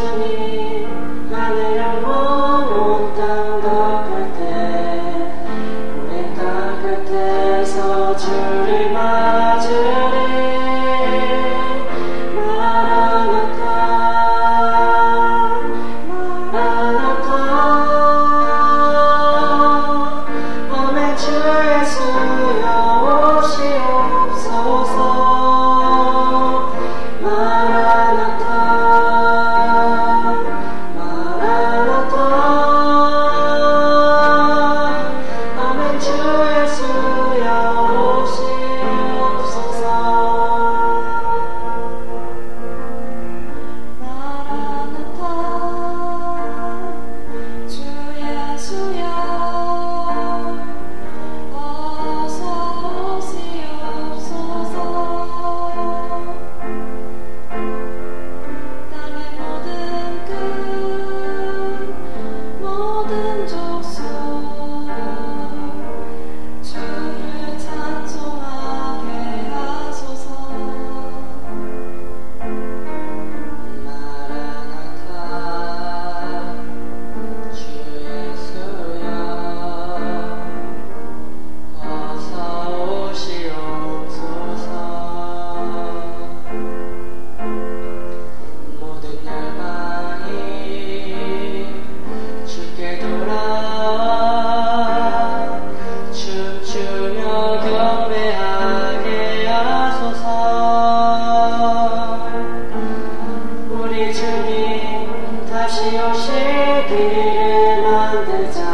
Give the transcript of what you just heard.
You.